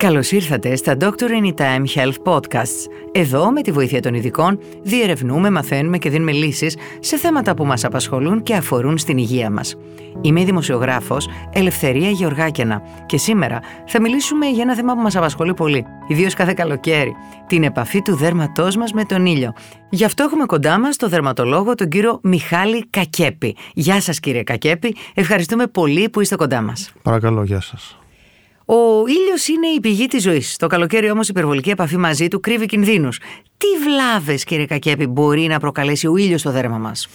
Καλώς ήρθατε στα Doctor Anytime Health Podcasts. Εδώ, με τη βοήθεια των ειδικών, διερευνούμε, μαθαίνουμε και δίνουμε λύσεις σε θέματα που μας απασχολούν και αφορούν στην υγεία μας. Είμαι η δημοσιογράφος Ελευθερία Γεωργάκαινα και σήμερα θα μιλήσουμε για ένα θέμα που μας απασχολεί πολύ, ιδίως κάθε καλοκαίρι, την επαφή του δέρματός μας με τον ήλιο. Γι' αυτό έχουμε κοντά μας τον δερματολόγο, τον κύριο Μιχάλη Κακέπη. Γεια σας κύριε Κακέπη, ευχαριστούμε πολύ που είστε κοντά μας. Παρακαλώ, γεια σας. Ο ήλιος είναι η πηγή της ζωής. Το καλοκαίρι όμως η υπερβολική επαφή μαζί του κρύβει κινδύνους. Τι βλάβες, κύριε Κακέπη, μπορεί να προκαλέσει ο ήλιος στο δέρμα μας;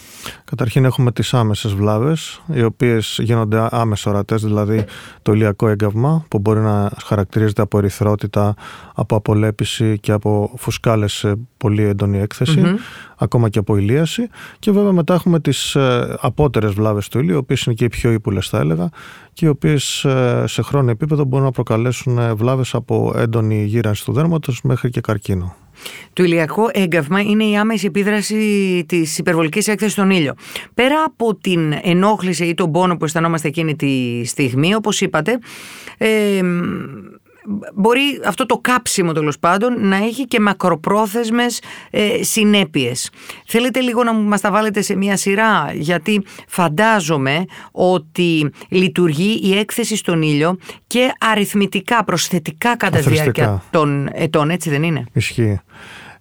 Καταρχήν έχουμε τις άμεσες βλάβες, οι οποίες γίνονται άμεσα ορατές, δηλαδή το ηλιακό έγκαυμα, που μπορεί να χαρακτηρίζεται από ερυθρότητα, από απολέπιση και από φουσκάλες σε πολύ έντονη ακόμα και από ηλίαση. Και βέβαια μετά έχουμε τις ε, απότερες βλάβες του ήλιου, οι οποίες είναι και οι πιο ύπουλε, θα έλεγα, και οι οποίες ε, σε χρόνο επίπεδο μπορούν να προκαλέσουν ε, βλάβες από έντονη γύρανση του δέρματος μέχρι και καρκίνο. Το ηλιακό έγκαυμα είναι η άμεση επίδραση της υπερβολικής έκθεσης στον ήλιο. Πέρα από την ενόχληση ή τον πόνο που αισθανόμαστε εκείνη τη στιγμή, όπως είπατε, ε, μπορεί αυτό το κάψιμο τέλος πάντων να έχει και μακροπρόθεσμες ε, συνέπειες. Θέλετε λίγο να μας τα βάλετε σε μια σειρά; Γιατί φαντάζομαι ότι λειτουργεί η έκθεση στον ήλιο και αριθμητικά, προσθετικά κατά τη διάρκεια των ετών, έτσι δεν είναι; Ισχύει.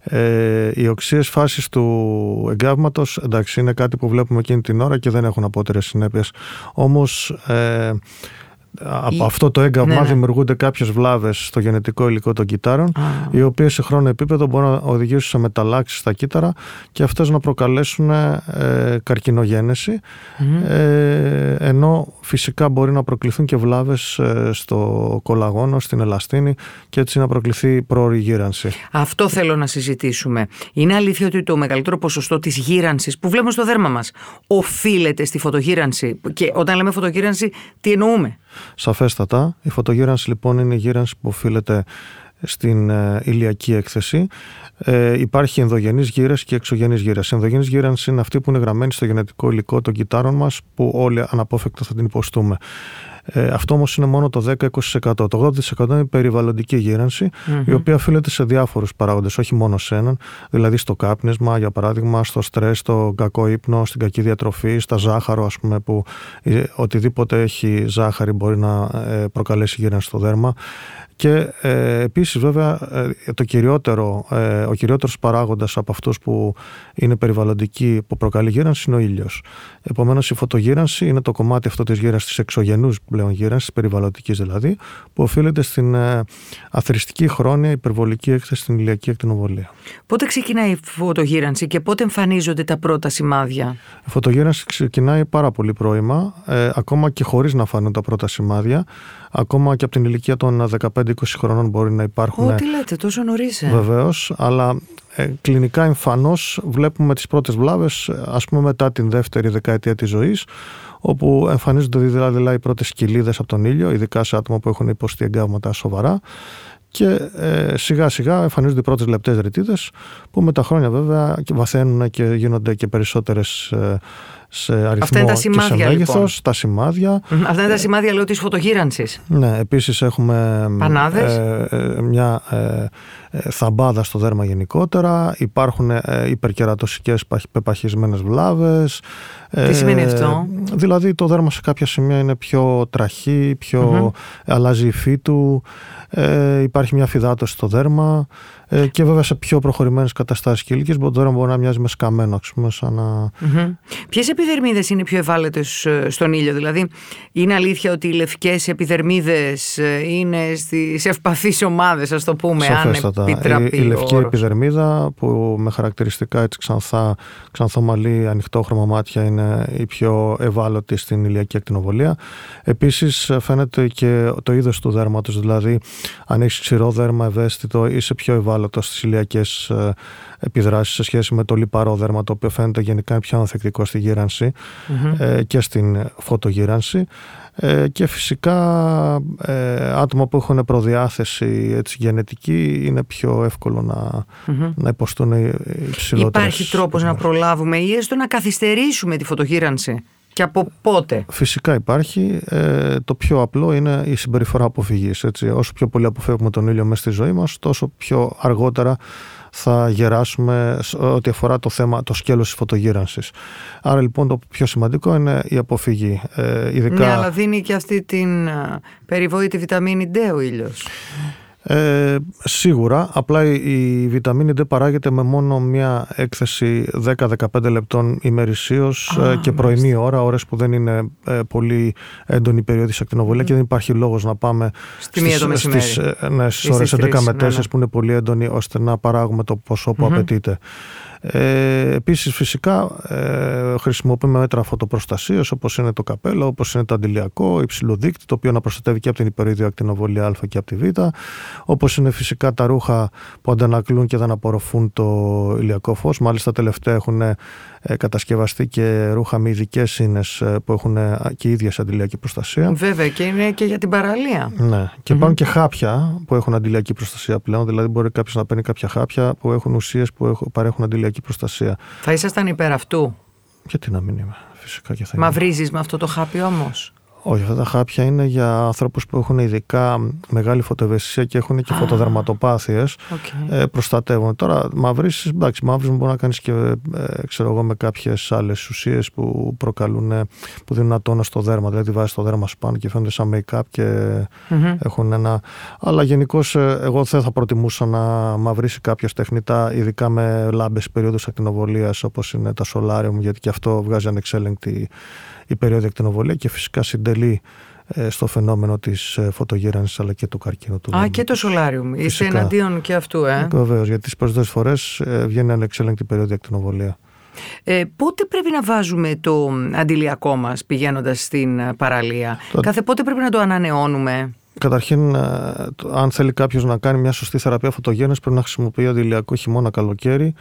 Ε, οι οξύες φάσεις του εγκάβματος, εντάξει, είναι κάτι που βλέπουμε εκείνη την ώρα και δεν έχουν απότερες συνέπειες. Όμως, ε, από αυτό το έγκαυμα ναι, ναι. δημιουργούνται κάποιες βλάβες στο γενετικό υλικό των κυτάρων, οι οποίες σε χρόνο επίπεδο μπορούν να οδηγήσουν σε μεταλλάξεις στα κύτταρα και αυτές να προκαλέσουν ε, καρκινογενεση ε, ενώ φυσικά μπορεί να προκληθούν και βλάβες ε, στο κολαγόνο, στην ελαστίνη και έτσι να προκληθεί πρόορη γύρανση. Αυτό θέλω να συζητήσουμε. Είναι αλήθεια ότι το μεγαλύτερο ποσοστό της γύρανσης που βλέπουμε στο δέρμα μας οφείλεται στη φωτογύρανση. Και όταν λέμε φωτογύρανση, τι εννοούμε; Σαφέστατα. Η φωτογύρανση λοιπόν είναι η γύρανση που οφείλεται στην ε, ηλιακή έκθεση. Ε, υπάρχει ενδογενής γύρας και εξωγενής γύρας. Η ενδογενής γύρανση είναι αυτή που είναι γραμμένη στο γενετικό υλικό των κυτάρων μας που όλοι αναπόφευκτα θα την υποστούμε. Ε, αυτό όμως είναι μόνο το 10-20%. Το 80% είναι η περιβαλλοντική η οποία οφείλεται σε διάφορους παράγοντες, όχι μόνο σε έναν. Δηλαδή στο κάπνισμα, για παράδειγμα, στο στρες, στο κακό ύπνο, στην κακή διατροφή, στα ζάχαρο, ας πούμε, που ε, οτιδήποτε έχει ζάχαρη μπορεί να ε, προκαλέσει γύρανση στο δέρμα. Και ε, επίσης βέβαια ε, το κυριότερο, ε, ο κυριότερος παράγοντας από αυτούς που είναι περιβαλλοντικοί που προκαλεί γύρανση είναι ο ήλιος. Επομένως η φωτογύρανση είναι το κομμάτι αυτό της γύρανσης της εξωγενούς πλέον γύρανσης, περιβαλλοντικής δηλαδή, που οφείλεται στην ε, αθρηστική χρόνια υπερβολική έκθεση στην ηλιακή ακτινοβολία. Πότε ξεκινάει η φωτογύρανση και πότε εμφανίζονται τα πρώτα σημάδια; Η φωτογύρανση ξεκινάει πάρα πολύ πρώιμα, ε, ακόμα και χωρίς να φανούν τα πρώτα σημάδια. Ακόμα και από την ηλικία των 15-20 χρονών μπορεί να υπάρχουν. Ό,τι λέτε, τόσο νωρίς. Ε. Βεβαίως, αλλά ε, κλινικά εμφανώς βλέπουμε τις πρώτες βλάβες, ας πούμε, μετά την δεύτερη δεκαετία της ζωής, όπου εμφανίζονται δηλαδή, δηλαδή οι πρώτες κοιλίδες από τον ήλιο, ειδικά σε άτομα που έχουν υποστεί εγκάβματα σοβαρά. Και ε, σιγά σιγά εμφανίζονται οι πρώτες λεπτές ρητίδες που με τα χρόνια βέβαια βαθαίνουν και γίνονται και περισσότερες ε, σε αριθμό Αυτά είναι τα σημάδια, και σε μέγεθος, λοιπόν. τα σημάδια. Αυτά είναι τα σημάδια λέω της φωτογύρανσης. Ναι, επίσης έχουμε Πανάδες. Ε, ε, μια ε, ε, θαμπάδα στο δέρμα γενικότερα, υπάρχουν ε, υπερκερατοσικές πεπαχισμένες βλάβες. Τι σημαίνει αυτό; Δηλαδή το δέρμα σε κάποια σημεία είναι πιο τραχή, πιο αλλάζει η υφή του, υπάρχει μια φυδάτωση στο δέρμα, ε, και βέβαια σε πιο προχωρημένες καταστάσεις και ηλικίες μπορεί, μπορεί να μοιάζει με σκαμμένο, ας πούμε. Σαν να... mm Ποιες επιδερμίδες είναι πιο ευάλωτες ε, στον ήλιο, Δηλαδή, είναι αλήθεια ότι οι λευκές επιδερμίδες ε, είναι στις ευπαθείς ομάδες, ας το πούμε, Σαφέστατα. αν επιτραπεί. Η, η λευκή επιδερμίδα, που με χαρακτηριστικά έτσι ξανθά, ξανθομαλή, ανοιχτόχρωμα μάτια, είναι η πιο ευάλωτη στην ηλιακή ακτινοβολία. Επίσης, φαίνεται και το είδος του δέρματος, δηλαδή, αν έχεις ξηρό δέρμα, ευαίσθητο, είσαι πιο ευάλωτο ευάλωτο στις ηλιακές ε, επιδράσεις σε σχέση με το λιπαρό δέρμα, το οποίο φαίνεται γενικά πιο ανθεκτικό στη γυρανση ε, και στην φωτογύρανση. Ε, και φυσικά άτομα που έχουν προδιάθεση έτσι, γενετική είναι πιο εύκολο να, mm-hmm. να υποστούν υψηλότερες... Υπάρχει τρόπος να προλάβουμε ή έστω να καθυστερήσουμε τη φωτογύρανση; Και από πότε; Φυσικά υπάρχει. Ε, το πιο απλό είναι η συμπεριφορά αποφυγής. Όσο πιο πολύ αποφεύγουμε τον ήλιο μέσα στη ζωή μας, τόσο πιο αργότερα θα γεράσουμε ό,τι αφορά το θέμα, το σκέλος της φωτογύρανσης. Άρα λοιπόν το πιο σημαντικό είναι η αποφυγή. Ε, ειδικά... Ναι, αλλά δίνει και αυτή την περιβόητη βιταμίνη D ο ήλιος. Ε, σίγουρα, απλά η, βιταμίνη D παράγεται με μόνο μια έκθεση 10-15 λεπτών ημερησίως ε, και πρωινή ώρα, ώρες που δεν είναι ε, πολύ έντονη περίοδη ακτινοβολία mm. και δεν υπάρχει λόγος να πάμε Στη στις, το στις, ε, ναι, στις ώρες 11 με 4 ναι, ναι. που είναι πολύ έντονη ώστε να παράγουμε το ποσό που mm απαιτείται. Ε, επίσης φυσικά ε, χρησιμοποιούμε μέτρα φωτοπροστασίας όπως είναι το καπέλο, όπως είναι το αντιλιακό, υψηλό δίκτυο το οποίο να προστατεύει και από την υπερίδιο ακτινοβολία Α και από τη Β όπως είναι φυσικά τα ρούχα που αντανακλούν και δεν απορροφούν το ηλιακό φως. Μάλιστα τελευταία έχουν ε, κατασκευαστεί και ρούχα με ειδικές σύνες ε, που έχουν ε, και ίδια αντιλιακή προστασία. Βέβαια και είναι και για την παραλία. Ναι. Και mm υπάρχουν και χάπια που έχουν αντιλιακή προστασία πλέον. Δηλαδή μπορεί κάποιος να παίρνει κάποια χάπια που έχουν ουσίες που παρέχουν αντιλιακή προστασία. Θα ήσασταν υπέρ αυτού; Γιατί να μην είμαι, φυσικά και θα Μα βρίζεις με αυτό το χάπι όμως; Όχι, αυτά τα χάπια είναι για άνθρωπους που έχουν ειδικά μεγάλη φωτοευαισθησία και έχουν και ah. φωτοδερματοπάθειε. Okay. Ε, προστατεύουν. Τώρα, μαυρίσει, εντάξει, μαύρι μπορεί να κάνεις και ε, ξέρω εγώ, με κάποιες άλλες ουσίες που προκαλούν, που δίνουν ένα τόνο στο δέρμα. Δηλαδή, βάζει το δέρμα σου πάνω και φαίνονται σαν make-up και mm-hmm. έχουν ένα. Αλλά γενικώς, ε, εγώ δεν θα προτιμούσα να μαυρίσει κάποιος τεχνητά, ειδικά με λάμπες περίοδου ακτινοβολίας όπως είναι τα solarium, γιατί και αυτό βγάζει ανεξέλεγκτη η περίοδο εκτενοβολία και φυσικά συντελεί ε, στο φαινόμενο της ε, φωτογύρανσης αλλά και του καρκίνου του. Α, και το σολάριουμ. Είστε εναντίον και αυτού, ε. Βεβαίως, γιατί τις περισσότερες φορές ε, βγαίνει ανεξέλεγκτη περίοδο εκτενοβολία. Ε, πότε πρέπει να βάζουμε το αντιλιακό μας πηγαίνοντας στην παραλία; Κάθε πότε πρέπει να το ανανεώνουμε; Καταρχήν, αν θέλει κάποιος να κάνει μια σωστή θεραπεία φωτογέννησης, πρέπει να χρησιμοποιεί αντιλιακό χειμώνα καλοκαίρι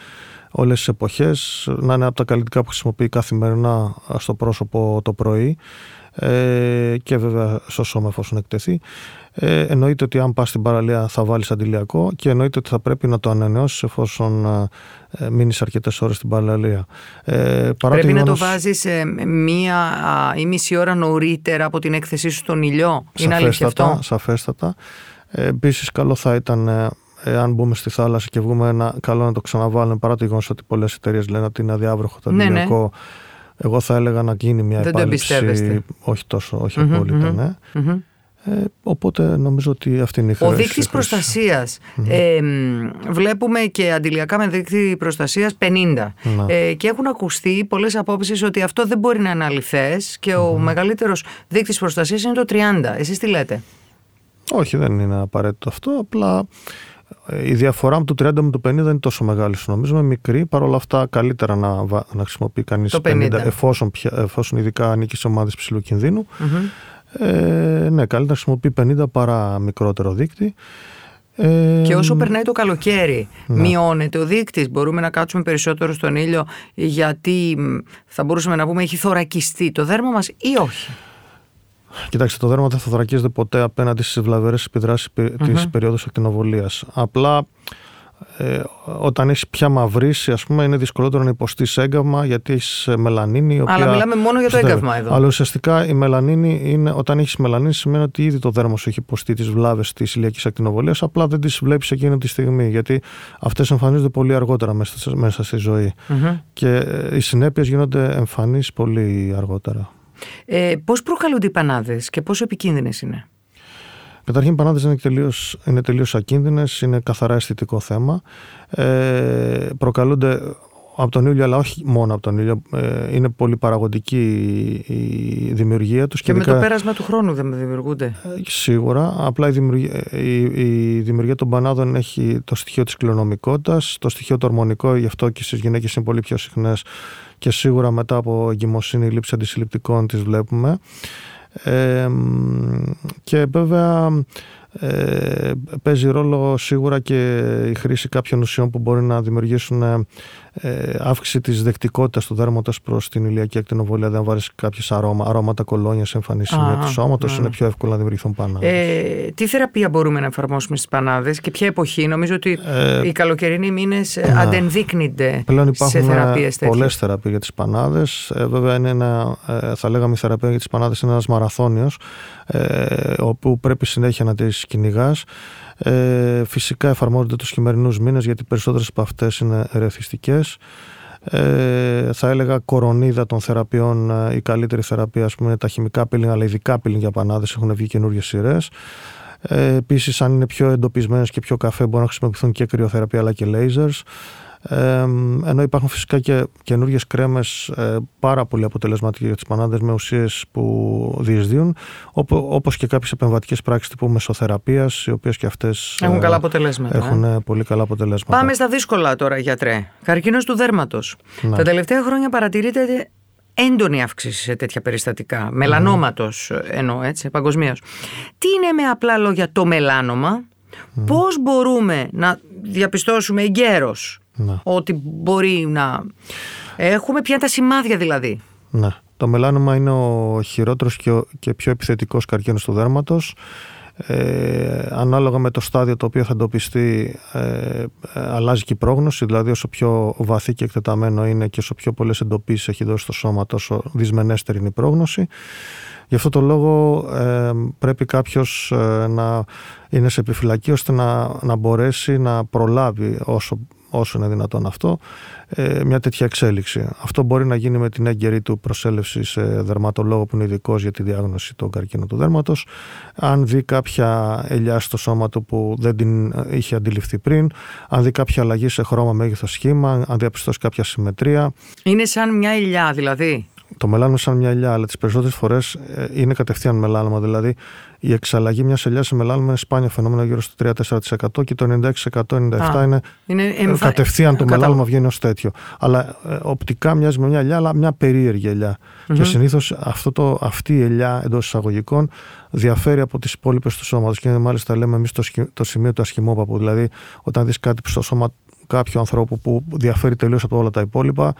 όλες τις εποχές, να είναι από τα καλλιτικά που χρησιμοποιεί καθημερινά στο πρόσωπο το πρωί ε, και βέβαια στο σώμα εφόσον εκτεθεί. Ε, εννοείται ότι αν πας στην παραλία θα βάλεις αντιλιακό και εννοείται ότι θα πρέπει να το ανανεώσεις εφόσον ε, μείνεις αρκετές ώρες στην παραλία. Ε, πρέπει να το βάζεις ε, μία ή μισή ώρα νωρίτερα από την έκθεσή σου στον ήλιο. Είναι αλήθεια αυτό; Σαφέστατα. Ε, Επίσης, καλό θα ήταν ε, αν μπούμε στη θάλασσα και βγούμε ένα καλό να το ξαναβάλουμε παρά το γεγονός ότι πολλές εταιρείες λένε ότι είναι αδιάβροχο το ναι, ναι. Εγώ θα έλεγα να γίνει μια Δεν επάλυψη. όχι τόσο, όχι mm-hmm, απόλυτα, ναι. Mm-hmm. Ε, οπότε νομίζω ότι αυτή είναι η χρήση. Ο δείκτης προστασίας. Ε, βλέπουμε και αντιλιακά με δείκτη προστασίας 50. Ναι. Ε, και έχουν ακουστεί πολλές απόψεις ότι αυτό δεν μπορεί να είναι αληθές και ο μεγαλύτερος δείκτης προστασίας είναι το 30. Εσείς τι λέτε; Όχι, δεν είναι απαραίτητο αυτό. Απλά ε, η διαφορά με το 30 με το 50 δεν είναι τόσο μεγάλη, νομίζουμε, μικρή. Παρ' όλα αυτά, καλύτερα να, να χρησιμοποιεί κανείς 50, 50, εφόσον, εφόσον ειδικά ανήκει σε ομάδες ψηλού κινδύνου. Mm-hmm. Ε, ναι, καλύτερα να χρησιμοποιεί 50 παρά μικρότερο δείκτη. Ε, και όσο περνάει το καλοκαίρι, ναι. μειώνεται ο δείκτη. Μπορούμε να κάτσουμε περισσότερο στον ήλιο, γιατί θα μπορούσαμε να πούμε έχει θωρακιστεί το δέρμα μας ή όχι; Κοιτάξτε, το δέρμα δεν θα θωρακίζεται ποτέ απέναντι στις βλαβερές επιδράσεις mm-hmm. της περίοδου ακτινοβολίας. Απλά ε, όταν έχει πια μαυρίσει, ας πούμε, είναι δυσκολότερο να υποστείς έγκαυμα γιατί έχεις μελανίνη. Οποία... Αλλά μιλάμε μόνο για το έγκαυμα εδώ. Αλλά ουσιαστικά η μελανίνη είναι, όταν έχεις μελανίνη, σημαίνει ότι ήδη το δέρμα σου έχει υποστεί τις βλάβες της ηλιακής ακτινοβολίας. Απλά δεν τις βλέπεις εκείνη τη στιγμή. Γιατί αυτές εμφανίζονται πολύ αργότερα μέσα, μέσα στη ζωή. Mm-hmm. Και ε, οι συνέπειες γίνονται εμφανείς πολύ αργότερα. Ε, πώς προκαλούνται οι πανάδες και πόσο επικίνδυνες είναι; Καταρχήν, οι πανάδες είναι τελείω είναι τελείως ακίνδυνες, είναι καθαρά αισθητικό θέμα. Ε, προκαλούνται από τον ήλιο, αλλά όχι μόνο από τον ήλιο. Ε, είναι πολύ παραγωγική η δημιουργία τους. Και, και με το πέρασμα του χρόνου δεν δημιουργούνται; Ε, σίγουρα. Απλά η δημιουργία, η, η δημιουργία των πανάδων έχει το στοιχείο της κληρονομικότητας, το στοιχείο το ορμονικό, γι' αυτό και στις γυναίκες είναι πολύ πιο συχνές και σίγουρα μετά από εγκυμοσύνη λήψη αντισυλληπτικών τις βλέπουμε. Ε, και βέβαια ε, παίζει ρόλο σίγουρα και η χρήση κάποιων ουσιών που μπορεί να δημιουργήσουν ε, αύξηση της δεκτικότητας του δέρματος προς την ηλιακή ακτινοβολία. Δεν βάλει κάποιε αρώμα, αρώματα κολόνια σε εμφανή σημεία του σώματος, είναι πιο εύκολο να δημιουργηθούν πανάδες. Ε, τι θεραπεία μπορούμε να εφαρμόσουμε στις πανάδες και ποια εποχή; Νομίζω ότι ε, οι καλοκαιρινοί μήνες ναι. αντενδείκνυνται Πλέον υπάρχουν σε θεραπείες Πολλές θεραπείες για τις πανάδες. Ε, βέβαια, είναι ένα, ε, θα λέγαμε η θεραπεία για τις πανάδες είναι ένας μαραθώνιος, ε, όπου πρέπει συνέχεια να τις κυνηγάς. Ε, φυσικά εφαρμόζονται τους χειμερινούς μήνες γιατί περισσότερες από αυτές είναι ερεθιστικές. Ε, θα έλεγα κορονίδα των θεραπείων ε, η καλύτερη θεραπεία ας πούμε, είναι τα χημικά πύλινγκ αλλά ειδικά πύλινγκ για πανάδες έχουν βγει καινούργιες σειρές. Ε, Επίσης, αν είναι πιο εντοπισμένες και πιο καφέ, μπορούν να χρησιμοποιηθούν και κρυοθεραπεία αλλά και lasers. Ε, ενώ υπάρχουν φυσικά και καινούργιες κρέμες ε, πάρα πολύ αποτελεσματικέ για τις πανάδες με ουσίες που διεισδύουν, όπως και κάποιες επεμβατικές πράξεις τύπου μεσοθεραπείας, οι οποίες και αυτές έχουν, καλά αποτελέσματα, έχουν ε. πολύ καλά αποτελέσματα. Πάμε στα δύσκολα τώρα, γιατρέ. Καρκίνος του δέρματος. Ναι. Τα τελευταία χρόνια παρατηρείται έντονη αύξηση σε τέτοια περιστατικά. Μελανόματος εννοώ έτσι, παγκοσμίως. Τι είναι με απλά λόγια το μελάνομα, mm. πώς μπορούμε να διαπιστώσουμε εγκαίρως ναι. ότι μπορεί να έχουμε. Ποια είναι τα σημάδια δηλαδή; Ναι. Το μελάνομα είναι ο χειρότερος και, και πιο επιθετικός καρκίνος του δέρματος. Ε, ανάλογα με το στάδιο το οποίο θα εντοπιστεί ε, αλλάζει και η πρόγνωση δηλαδή όσο πιο βαθύ και εκτεταμένο είναι και όσο πιο πολλές εντοπίσεις έχει δώσει το σώμα τόσο δυσμενέστερη είναι η πρόγνωση Γι' αυτό το λόγο ε, πρέπει κάποιος ε, να είναι σε επιφυλακή ώστε να, να μπορέσει να προλάβει όσο όσο είναι δυνατόν αυτό, ε, μια τέτοια εξέλιξη. Αυτό μπορεί να γίνει με την έγκαιρη του προσέλευση σε δερματολόγο που είναι ειδικός για τη διάγνωση των καρκίνων του δέρματος. Αν δει κάποια ελιά στο σώμα του που δεν την είχε αντιληφθεί πριν, αν δει κάποια αλλαγή σε χρώμα, μέγεθος, σχήμα, αν διαπιστώσει κάποια συμμετρία. Είναι σαν μια ελιά δηλαδή. Το μελάνο σαν μια ελιά, αλλά τις περισσότερες φορές ε, είναι κατευθείαν μελάνωμα. Δηλαδή η εξαλλαγή μιας ελιάς σε μελάνωμα είναι σπάνιο φαινόμενο γύρω στο 3-4% και το 96%-97% είναι, είναι εμφα... κατευθείαν το μελάνωμα βγαίνει ως τέτοιο. Αλλά ε, οπτικά μοιάζει με μια ελιά, αλλά μια περίεργη ελιά. Mm-hmm. Και συνήθως αυτή η ελιά εντός εισαγωγικών διαφέρει από τις υπόλοιπες του σώματος. Και μάλιστα λέμε εμείς το, το σημείο του ασχημόπαπου. Δηλαδή, όταν δεις κάτι στο σώμα κάποιου ανθρώπου που διαφέρει τελείως από όλα τα υπόλοιπα,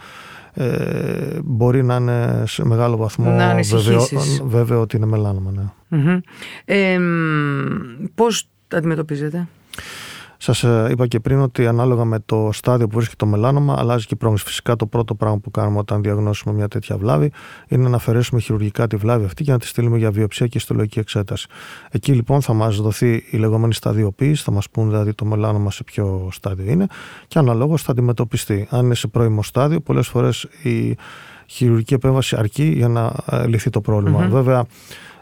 ε, μπορεί να είναι σε μεγάλο βαθμό βέβαιο, βέβαιο ότι είναι μελάνωμα. Ναι. Mm-hmm. Ε, πώς αντιμετωπίζετε; Σας ε, είπα και πριν ότι ανάλογα με το στάδιο που βρίσκεται το μελάνομα, αλλάζει και η πρόγνωση. Φυσικά, το πρώτο πράγμα που κάνουμε όταν διαγνώσουμε μια τέτοια βλάβη είναι να αφαιρέσουμε χειρουργικά τη βλάβη αυτή και να τη στείλουμε για βιοψία και ιστολογική εξέταση. Εκεί λοιπόν θα μας δοθεί η λεγόμενη σταδιοποίηση, θα μας πούν δηλαδή το μελάνομα σε ποιο στάδιο είναι και αναλόγως θα αντιμετωπιστεί. Αν είναι σε πρώιμο στάδιο, πολλές φορές η χειρουργική επέμβαση αρκεί για να ε, λυθεί το προβλημα Βέβαια,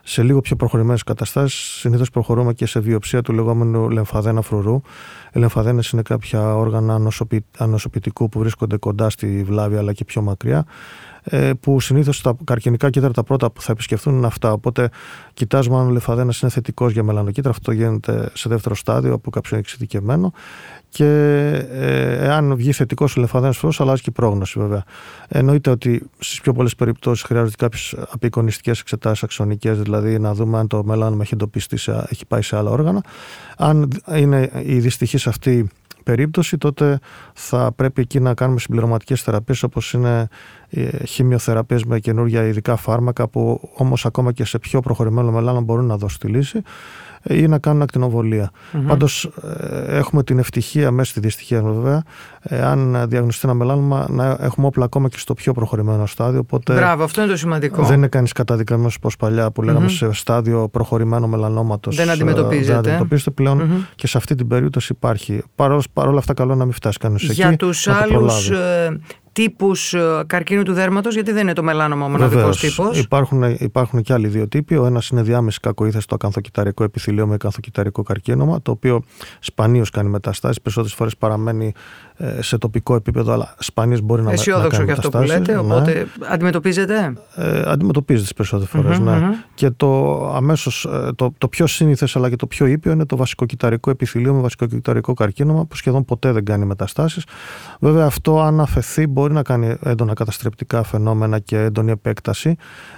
σε λίγο πιο προχωρημένες καταστάσεις, συνήθως προχωρούμε και σε βιοψία του λεγόμενου λεμφαδένα φρουρού. Οι λεμφαδένε είναι κάποια όργανα ανοσοποιητικού που βρίσκονται κοντά στη βλάβη αλλά και πιο μακριά. Ε, που συνήθως τα καρκινικά κύτταρα τα πρώτα που θα επισκεφθούν είναι αυτά. Οπότε κοιτάζουμε αν ο λεμφαδένα είναι θετικός για μελανοκύτταρα. Αυτό γίνεται σε δεύτερο στάδιο από κάποιο εξειδικευμένο και ε, εάν βγει θετικός ο λεφαδένα φρό, αλλάζει και η πρόγνωση βέβαια. Εννοείται ότι στις πιο πολλές περιπτώσεις χρειάζονται κάποιες απεικονιστικές εξετάσεις αξονικέ, δηλαδή να δούμε αν το μελάνωμα έχει εντοπιστεί, σε, έχει πάει σε άλλα όργανα. Αν είναι η δυστυχής αυτή περίπτωση, τότε θα πρέπει εκεί να κάνουμε συμπληρωματικές θεραπείες όπως είναι χημειοθεραπείες με καινούργια ειδικά φάρμακα που όμως ακόμα και σε πιο προχωρημένο μελάνο μπορούν να δώσουν τη λύση ή να κάνουν ακτινοβολία. Mm-hmm. Πάντως ε, έχουμε την ευτυχία, μέσα στη δυστυχία βέβαια, αν διαγνωστεί ένα μελάνωμα, να έχουμε όπλα ακόμα και στο πιο προχωρημένο στάδιο. Οπότε Μπράβο, αυτό είναι το σημαντικό. Δεν είναι κανείς καταδικασμένος όπως παλιά που λέγαμε mm-hmm. σε στάδιο προχωρημένο μελανόματος. Δεν αντιμετωπίζεται. Δεν αντιμετωπίζεται πλέον mm-hmm. και σε αυτή την περίπτωση υπάρχει. Παρ' όλα αυτά, καλό να μην φτάσει κανείς εκεί. Για του άλλους τύπους ε, καρκίνου του δέρματος, γιατί δεν είναι το μελάνομα ο μοναδικός τύπος. Υπάρχουν, υπάρχουν και άλλοι δύο τύποι. Ο ένας είναι διάμεση κακοήθεση στο ακανθοκυταρικό επιθυλίο με ακανθοκυταρικό καρκίνωμα, το οποίο σπανίως κάνει μεταστάσεις. Περισσότερες φορές παραμένει ε, σε τοπικό επίπεδο, αλλά σπανίως μπορεί να, Αισιόδοξο να κάνει αυτό που λέτε, ναι. οπότε αντιμετωπίζεται. Ε, αντιμετωπίζεται τις περισσότερες ναι. Και το αμέσως ε, το, το πιο σύνηθες αλλά και το πιο ήπιο είναι το βασικοκυταρικό επιθυλίο με βασικοκυταρικό καρκίνωμα, που σχεδόν ποτέ δεν κάνει μεταστάσεις. Βέβαια, αυτό αν αφαιθεί μπορεί να κάνει έντονα καταστρεπτικά φαινόμενα και έντονη επέκταση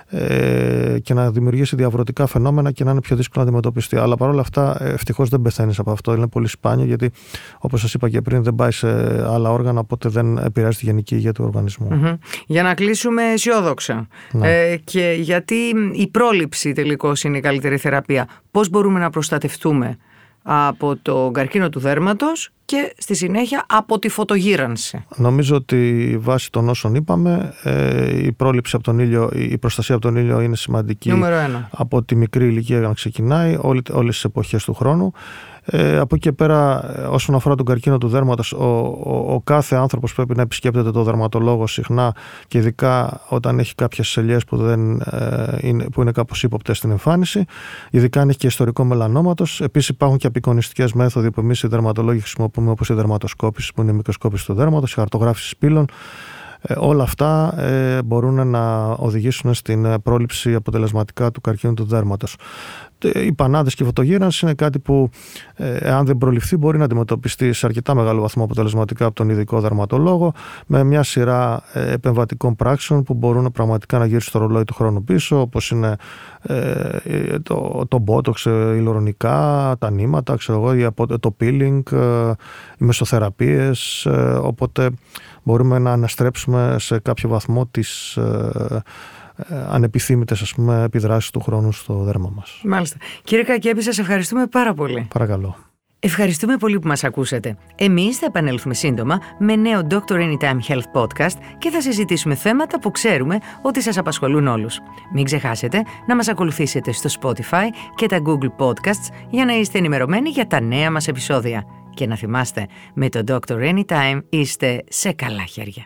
ε, και να δημιουργήσει διαβρωτικά φαινόμενα και να είναι πιο δύσκολο να αντιμετωπιστεί. Αλλά παρόλα αυτά, ευτυχώς δεν πεθαίνεις από αυτό. Είναι πολύ σπάνιο γιατί, όπως σας είπα και πριν, δεν πάει σε άλλα όργανα, οπότε δεν επηρεάζει τη γενική υγεία του οργανισμου Για να κλείσουμε αισιόδοξα. Ναι. Ε, και γιατί η πρόληψη τελικώς είναι η καλύτερη θεραπεία; Πώς μπορούμε να προστατευτούμε από το καρκίνο του δέρματος και στη συνέχεια από τη φωτογύρανση. Νομίζω ότι βάσει των όσων είπαμε ε, η πρόληψη από τον ήλιο, η προστασία από τον ήλιο είναι σημαντική από τη μικρή ηλικία για να ξεκινάει όλες τις εποχές του χρόνου ε, από εκεί και πέρα, όσον αφορά τον καρκίνο του δέρματος, ο, ο, κάθε άνθρωπος πρέπει να επισκέπτεται το δερματολόγο συχνά και ειδικά όταν έχει κάποιες ελιές που, δεν, ε, είναι, που είναι κάπως ύποπτες στην εμφάνιση, ειδικά αν έχει και ιστορικό μελανόματος. Επίσης υπάρχουν και απεικονιστικές μέθοδοι που εμείς οι δερματολόγοι χρησιμοποιούμε όπως η δερματοσκόπησης που είναι η μικροσκόπησης του δέρματος, η χαρτογράφησης πύλων, ε, όλα αυτά ε, μπορούν να οδηγήσουν στην ε, πρόληψη αποτελεσματικά του καρκίνου του δέρματος. Οι πανάδες και η φωτογύρανση είναι κάτι που εάν δεν προληφθεί μπορεί να αντιμετωπιστεί σε αρκετά μεγάλο βαθμό αποτελεσματικά από τον ειδικό δερματολόγο με μια σειρά επεμβατικών πράξεων που μπορούν πραγματικά να γυρίσουν το ρολόι του χρόνου πίσω όπως είναι το, το botox ηλεκτρονικά, τα νήματα, ξέρω εγώ, το peeling, οι μεσοθεραπείες, οπότε μπορούμε να αναστρέψουμε σε κάποιο βαθμό τις ε, ε, ανεπιθύμητες ας πούμε, επιδράσεις του χρόνου στο δέρμα μας. Μάλιστα. Κύριε Κακέπη, σας ευχαριστούμε πάρα πολύ. Παρακαλώ. Ευχαριστούμε πολύ που μας ακούσατε. Εμείς θα επανέλθουμε σύντομα με νέο Doctor Anytime Health Podcast και θα συζητήσουμε θέματα που ξέρουμε ότι σας απασχολούν όλους. Μην ξεχάσετε να μας ακολουθήσετε στο Spotify και τα Google Podcasts για να είστε ενημερωμένοι για τα νέα μας επεισόδια. Και να θυμάστε, με το Dr. Anytime είστε σε καλά χέρια.